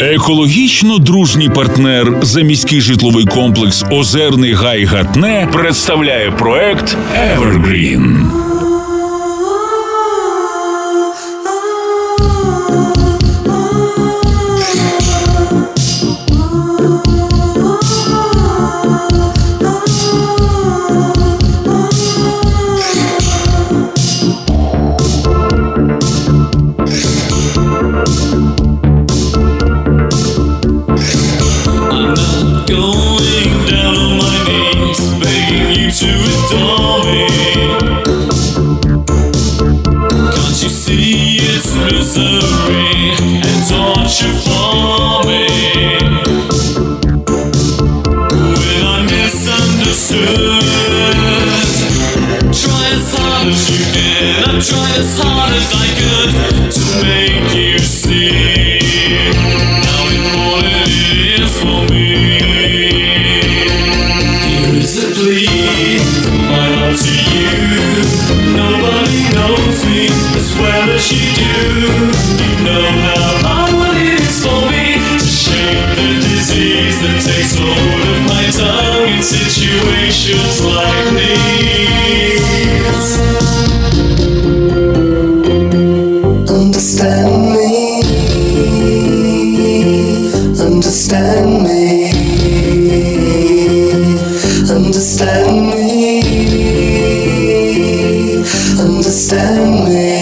Екологічно дружній партнер за міський житловий комплекс Озерний Гай Гатне представляє проект Evergreen. To adore me. Can't you see it's misery and torture for me? When I'm misunderstood, try as hard as you can. I've tried as hard as I could to make you that takes hold of my tongue in situations like these. Understand me. Understand me. Understand me. Understand me.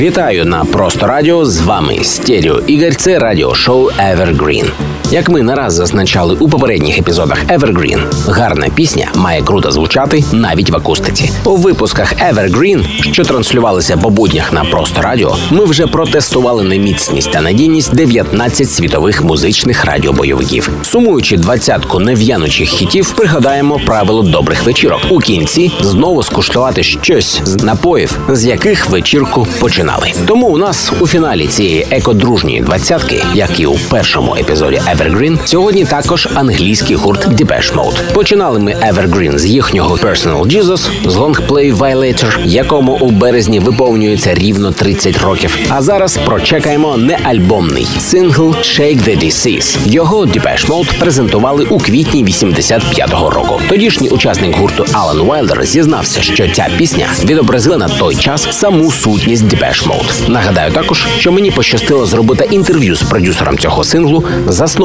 Вітаю на просто радіо. З вами Стеріо Ігор. Це радіошоу Evergreen. Як ми не раз зазначали у попередніх епізодах Evergreen, гарна пісня має круто звучати навіть в акустиці. У випусках Evergreen, що транслювалися по буднях на просто радіо, ми вже протестували на міцність та надійність 19 світових музичних радіобойовиків. Сумуючи двадцятку нев'янучих хітів, пригадаємо правило добрих вечірок. У кінці знову скуштувати щось з напоїв, з яких вечірку починали. Тому у нас у фіналі цієї екодружньої двадцятки, як і у першому епізоді Evergreen, сьогодні також англійський гурт Depeche Mode. Починали ми Evergreen з їхнього Personal Jesus, з лонгплею Violator, якому у березні виповнюється рівно 30 років. А зараз прочекаємо неальбомний сингл Shake the Disease. Його Depeche Mode презентували у квітні 85-го року. Тодішній учасник гурту Алан Уайлдер зізнався, що ця пісня відобразила на той час саму сутність Depeche Mode. Нагадаю також, що мені пощастило зробити інтерв'ю з продюсером цього синглу,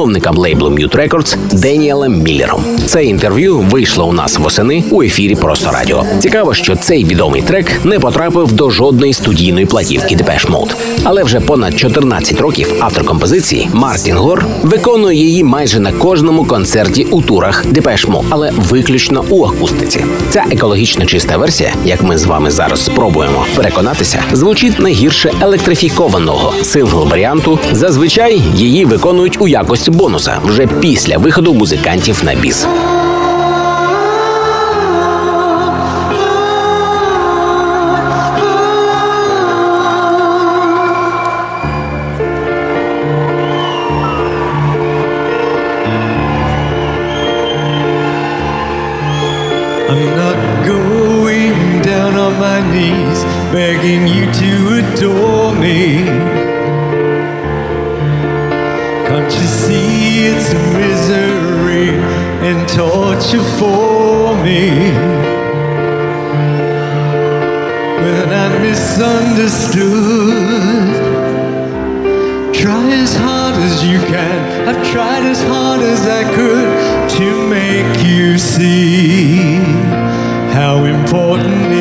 засновником лейблу Mute Records Деніелем Міллером. Це інтерв'ю вийшло у нас восени у ефірі Просто Радіо. Цікаво, що цей відомий трек не потрапив до жодної студійної платівки Depeche Mode. Але вже понад 14 років автор композиції Мартін Гор виконує її майже на кожному концерті у турах Depeche Mode, але виключно у акустиці. Ця екологічно чиста версія, як ми з вами зараз спробуємо переконатися, звучить не гірше електрифікованого сингл-варіанту. Зазвичай її виконують у якості бонуса вже після виходу музикантів на біс. I'm not going down on my knees, begging you to adore me. Can't you see it's misery and torture for me? When I'm misunderstood, try as hard as you can. I've tried as hard as I could to make you see how important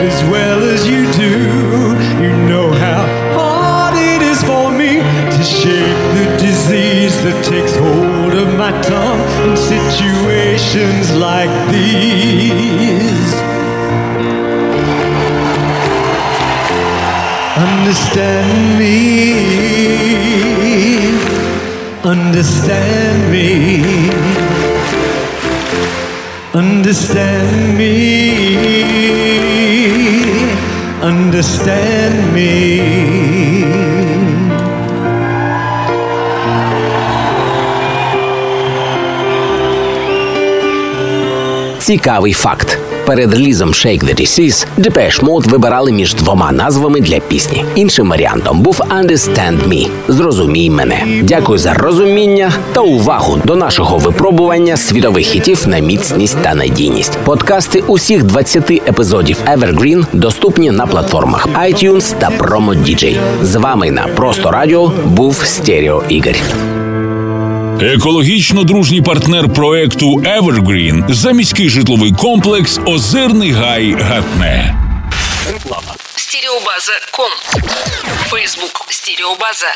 as well as you do. You know how hard it is for me to shake the disease that takes hold of my tongue in situations like these. Understand me, understand me, understand me, understand me. Цікавий факт. Перед релізом Shake the Disease Depeche Mode вибирали між двома назвами для пісні. Іншим варіантом був Understand Me – Зрозумій мене. Дякую за розуміння та увагу до нашого випробування світових хітів на міцність та надійність. Подкасти усіх 20 епізодів Evergreen доступні на платформах iTunes та Promo DJ. З вами на Просто Радіо був Стерео Ігор. Екологічно дружній партнер проекту Evergreen заміський житловий комплекс Озерний Гай Гатне. Стереобаза.ком Фейсбук. Стереобаза